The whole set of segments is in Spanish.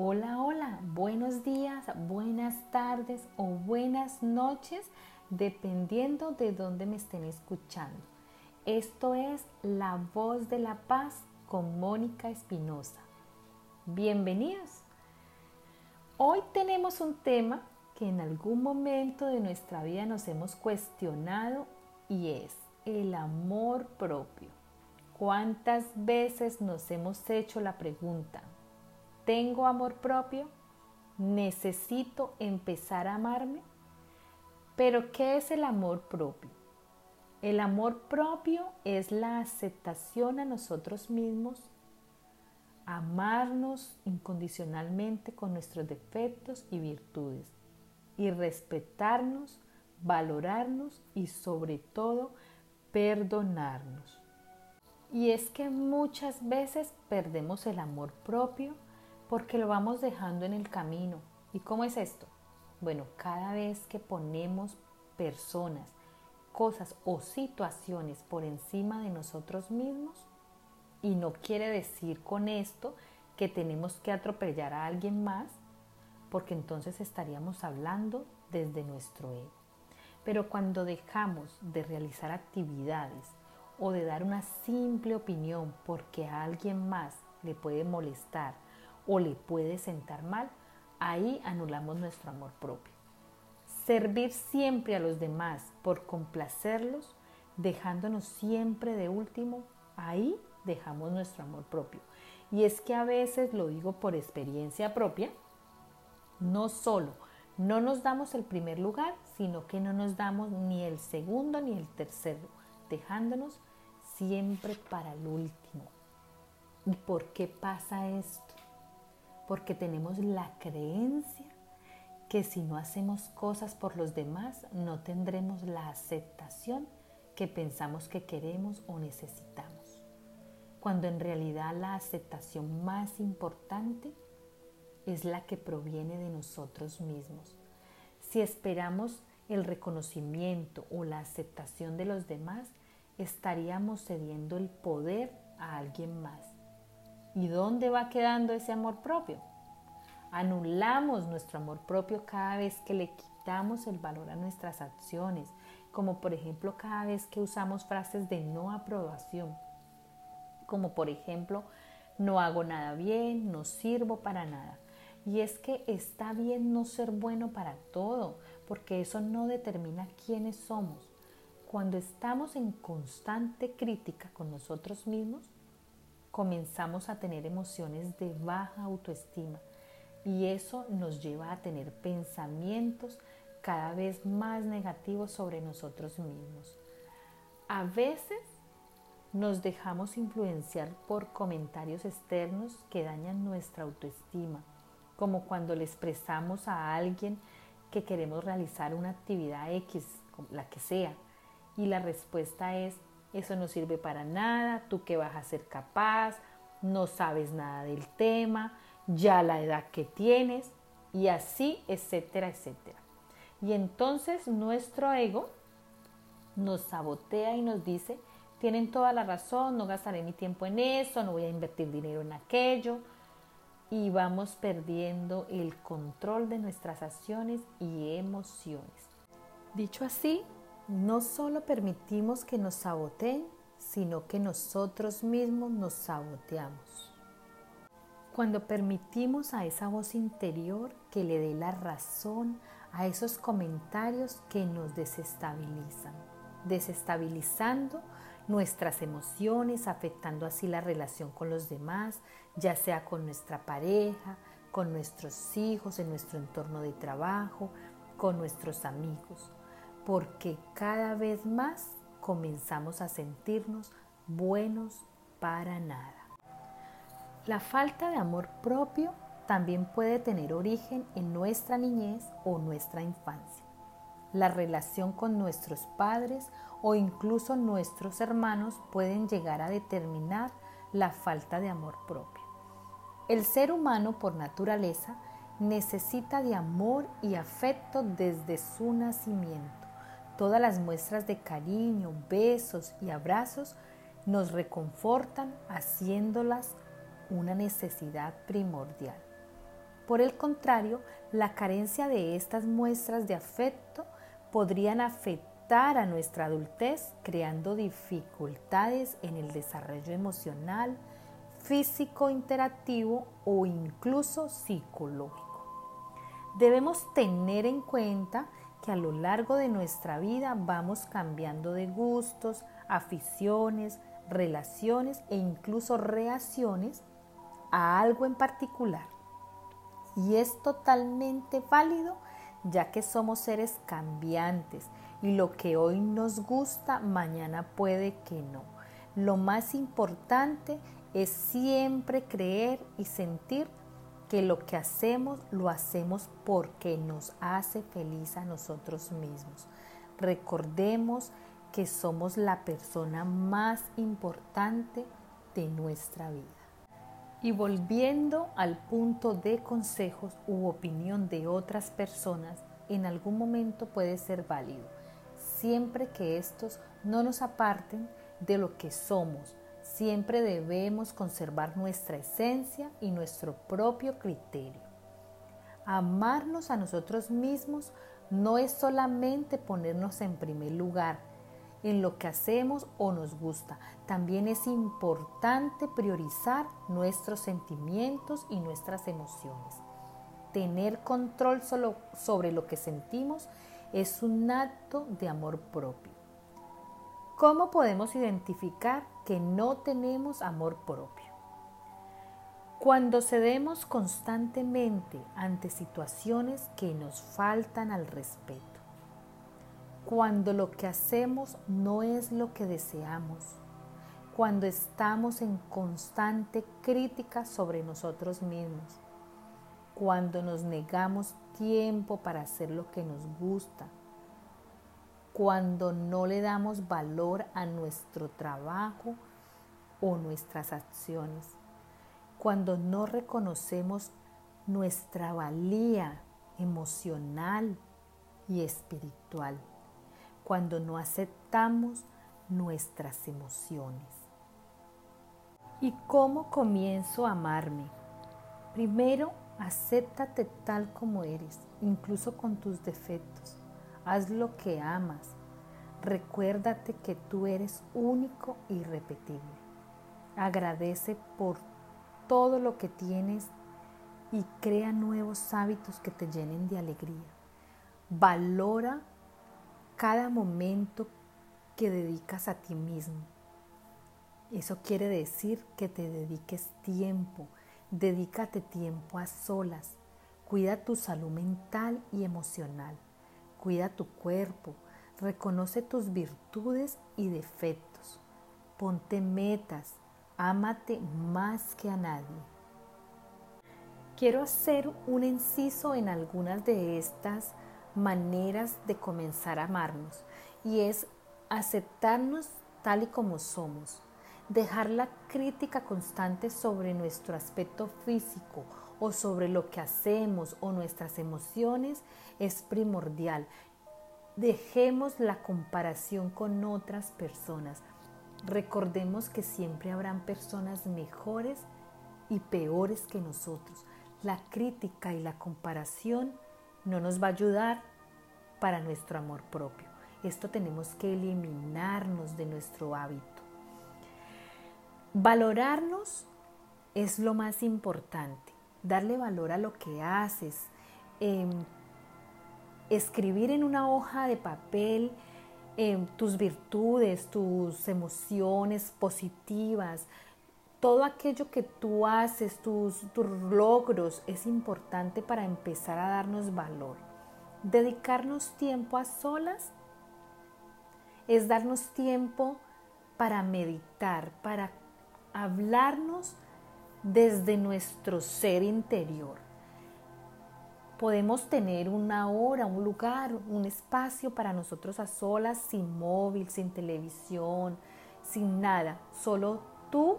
Hola, hola, buenos días, buenas tardes o buenas noches, dependiendo de dónde me estén escuchando. Esto es La Voz de la Paz con Mónica Espinosa. Bienvenidos. Hoy tenemos un tema que en algún momento de nuestra vida nos hemos cuestionado y es el amor propio. ¿Cuántas veces nos hemos hecho la pregunta, ¿tengo amor propio? ¿Necesito empezar a amarme? Pero ¿qué es el amor propio? El amor propio es la aceptación a nosotros mismos, amarnos incondicionalmente con nuestros defectos y virtudes y respetarnos, valorarnos y sobre todo perdonarnos. Y es que muchas veces perdemos el amor propio porque lo vamos dejando en el camino. ¿Y cómo es esto? Bueno, cada vez que ponemos personas, cosas o situaciones por encima de nosotros mismos, y no quiere decir con esto que tenemos que atropellar a alguien más, porque entonces estaríamos hablando desde nuestro ego. Pero cuando dejamos de realizar actividades o de dar una simple opinión porque a alguien más le puede molestar o le puede sentar mal, ahí anulamos nuestro amor propio. Servir siempre a los demás por complacerlos, dejándonos siempre de último, ahí dejamos nuestro amor propio. Y es que a veces, lo digo por experiencia propia, no solo no nos damos el primer lugar, sino que no nos damos ni el segundo ni el tercero, dejándonos siempre para el último. ¿Y por qué pasa esto? Porque tenemos la creencia que si no hacemos cosas por los demás no tendremos la aceptación que pensamos que queremos o necesitamos. Cuando en realidad la aceptación más importante es la que proviene de nosotros mismos. Si esperamos el reconocimiento o la aceptación de los demás, estaríamos cediendo el poder a alguien más. ¿Y dónde va quedando ese amor propio? Anulamos nuestro amor propio cada vez que le quitamos el valor a nuestras acciones, como por ejemplo cada vez que usamos frases de no aprobación, como por ejemplo, no hago nada bien, no sirvo para nada. Y es que está bien no ser bueno para todo, porque eso no determina quiénes somos. Cuando estamos en constante crítica con nosotros mismos, comenzamos a tener emociones de baja autoestima y eso nos lleva a tener pensamientos cada vez más negativos sobre nosotros mismos. A veces nos dejamos influenciar por comentarios externos que dañan nuestra autoestima, como cuando le expresamos a alguien que queremos realizar una actividad X, la que sea, y la respuesta es, eso no sirve para nada, tú que vas a ser capaz, no sabes nada del tema, ya la edad que tienes y así, etcétera, etcétera. Y entonces nuestro ego nos sabotea y nos dice, tienen toda la razón, no gastaré mi tiempo en eso, no voy a invertir dinero en aquello. Y vamos perdiendo el control de nuestras acciones y emociones. Dicho así, no solo permitimos que nos saboteen, sino que nosotros mismos nos saboteamos. Cuando permitimos a esa voz interior que le dé la razón a esos comentarios que nos desestabilizan, desestabilizando nuestras emociones, afectando así la relación con los demás, ya sea con nuestra pareja, con nuestros hijos, en nuestro entorno de trabajo, con nuestros amigos porque cada vez más comenzamos a sentirnos buenos para nada. La falta de amor propio también puede tener origen en nuestra niñez o nuestra infancia. La relación con nuestros padres o incluso nuestros hermanos pueden llegar a determinar la falta de amor propio. El ser humano por naturaleza necesita de amor y afecto desde su nacimiento. Todas las muestras de cariño, besos y abrazos nos reconfortan haciéndolas una necesidad primordial. Por el contrario, la carencia de estas muestras de afecto podrían afectar a nuestra adultez, creando dificultades en el desarrollo emocional, físico, interactivo o incluso psicológico. Debemos tener en cuenta que a lo largo de nuestra vida vamos cambiando de gustos, aficiones, relaciones e incluso reacciones a algo en particular. Y es totalmente válido ya que somos seres cambiantes y lo que hoy nos gusta mañana puede que no. Lo más importante es siempre creer y sentir que lo que hacemos lo hacemos porque nos hace feliz a nosotros mismos. Recordemos que somos la persona más importante de nuestra vida. Y volviendo al punto de consejos u opinión de otras personas, en algún momento puede ser válido, siempre que estos no nos aparten de lo que somos. Siempre debemos conservar nuestra esencia y nuestro propio criterio. Amarnos a nosotros mismos no es solamente ponernos en primer lugar, en lo que hacemos o nos gusta. También es importante priorizar nuestros sentimientos y nuestras emociones. Tener control solo sobre lo que sentimos es un acto de amor propio. ¿Cómo podemos identificar que no tenemos amor propio? Cuando cedemos constantemente ante situaciones que nos faltan al respeto cuando lo que hacemos no es lo que deseamos, cuando estamos en constante crítica sobre nosotros mismos, cuando nos negamos tiempo para hacer lo que nos gusta, cuando no le damos valor a nuestro trabajo o nuestras acciones, cuando no reconocemos nuestra valía emocional y espiritual cuando no aceptamos nuestras emociones. ¿Y cómo comienzo a amarme? Primero, acéptate tal como eres, incluso con tus defectos. Haz lo que amas. Recuérdate que tú eres único y irrepetible. Agradece por todo lo que tienes y crea nuevos hábitos que te llenen de alegría. Valora cada momento que dedicas a ti mismo. Eso quiere decir que te dediques tiempo, dedícate tiempo a solas, cuida tu salud mental y emocional, cuida tu cuerpo, reconoce tus virtudes y defectos, ponte metas, ámate más que a nadie. Quiero hacer un inciso en algunas de estas maneras de comenzar a amarnos y es aceptarnos tal y como somos, dejar la crítica constante sobre nuestro aspecto físico o sobre lo que hacemos o nuestras emociones es primordial. Dejemos la comparación con otras personas. Recordemos que siempre habrán personas mejores y peores que nosotros. La crítica y la comparación no nos va a ayudar para nuestro amor propio. Esto tenemos que eliminarnos de nuestro hábito. Valorarnos es lo más importante. Darle valor a lo que haces. Em, escribir en una hoja de papel em, tus virtudes, tus emociones positivas, todo aquello que tú haces, tus, tus logros, es importante para empezar a darnos valor. Dedicarnos tiempo a solas es darnos tiempo para meditar, para hablarnos desde nuestro ser interior. Podemos tener una hora, un lugar, un espacio para nosotros a solas, sin móvil, sin televisión, sin nada, solo tú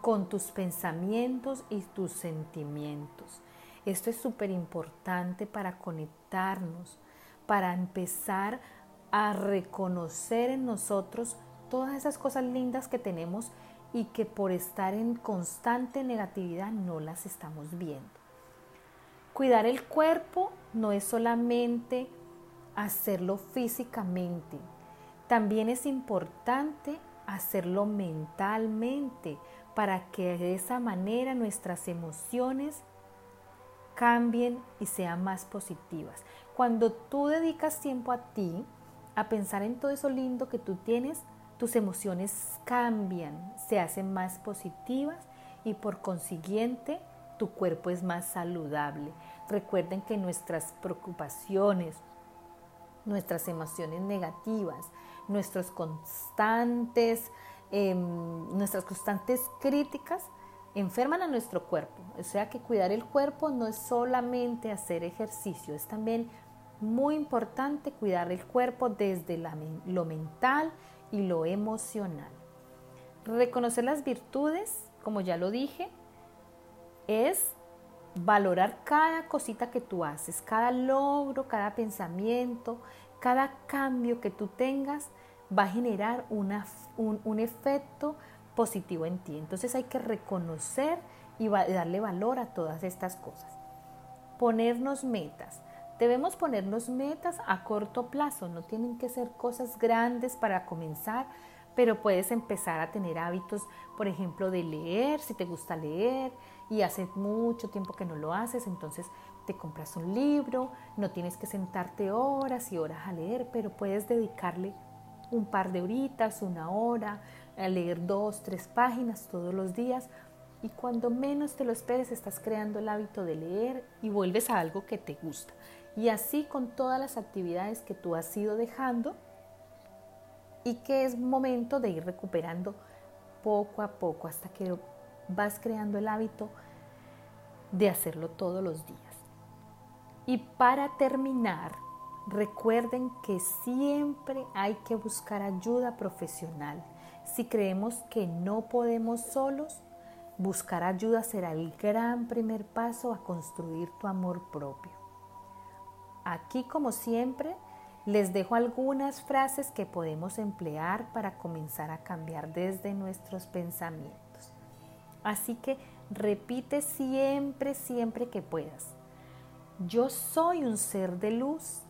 con tus pensamientos y tus sentimientos. Esto es súper importante para conectarnos, para empezar a reconocer en nosotros todas esas cosas lindas que tenemos y que por estar en constante negatividad no las estamos viendo. Cuidar el cuerpo no es solamente hacerlo físicamente, también es importante hacerlo mentalmente para que de esa manera nuestras emociones cambien y sean más positivas. Cuando tú dedicas tiempo a ti, a pensar en todo eso lindo que tú tienes, tus emociones cambian, se hacen más positivas y por consiguiente tu cuerpo es más saludable. Recuerden que nuestras preocupaciones, nuestras emociones negativas, nuestros constantes, em, nuestras constantes críticas enferman a nuestro cuerpo. O sea que cuidar el cuerpo no es solamente hacer ejercicio, es también muy importante cuidar el cuerpo desde lo mental y lo emocional. Reconocer las virtudes, como ya lo dije, es valorar cada cosita que tú haces, cada logro, cada pensamiento, cada cambio que tú tengas va a generar un, un, efecto positivo en ti. Entonces hay que reconocer y darle valor a todas estas cosas. Ponernos metas. Debemos ponernos metas a corto plazo, no tienen que ser cosas grandes para comenzar, pero puedes empezar a tener hábitos, por ejemplo, de leer, si te gusta leer y hace mucho tiempo que no lo haces, entonces te compras un libro, no tienes que sentarte horas y horas a leer, pero puedes dedicarle un par de horitas, una hora, a leer dos, tres páginas todos los días y cuando menos te lo esperes estás creando el hábito de leer y vuelves a algo que te gusta. Y así con todas las actividades que tú has ido dejando y que es momento de ir recuperando poco a poco hasta que vas creando el hábito de hacerlo todos los días. Y para terminar, recuerden que siempre hay que buscar ayuda profesional. Si creemos que no podemos solos, buscar ayuda será el gran primer paso a construir tu amor propio. Aquí, como siempre, les dejo algunas frases que podemos emplear para comenzar a cambiar desde nuestros pensamientos. Así que repite siempre, siempre que puedas. Yo soy un ser de luz,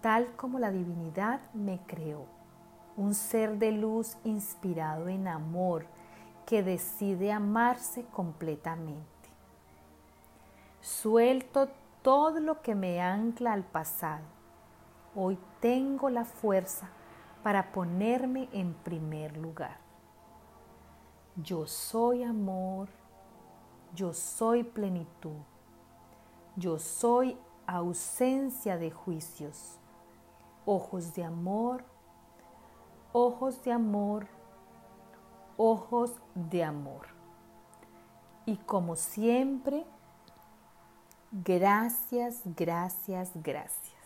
tal como la divinidad me creó. Un ser de luz inspirado en amor, que decide amarse completamente. Suelto todo lo que me ancla al pasado Hoy tengo la fuerza para ponerme en primer lugar. Yo soy amor, yo soy plenitud, yo soy ausencia de juicios, ojos de amor, ojos de amor, ojos de amor. Y como siempre, gracias, gracias, gracias.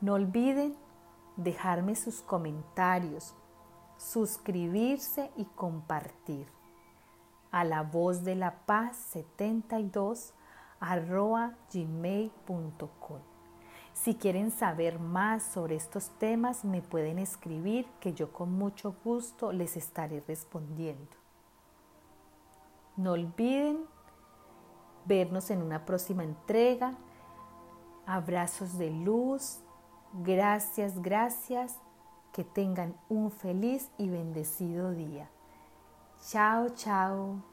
No olviden dejarme sus comentarios, suscribirse y compartir. A la voz de la paz 72 arroba gmail.com. Si quieren saber más sobre estos temas, me pueden escribir que yo con mucho gusto les estaré respondiendo. No olviden vernos en una próxima entrega. Abrazos de luz Gracias, gracias. Que tengan un feliz y bendecido día. Chao, chao.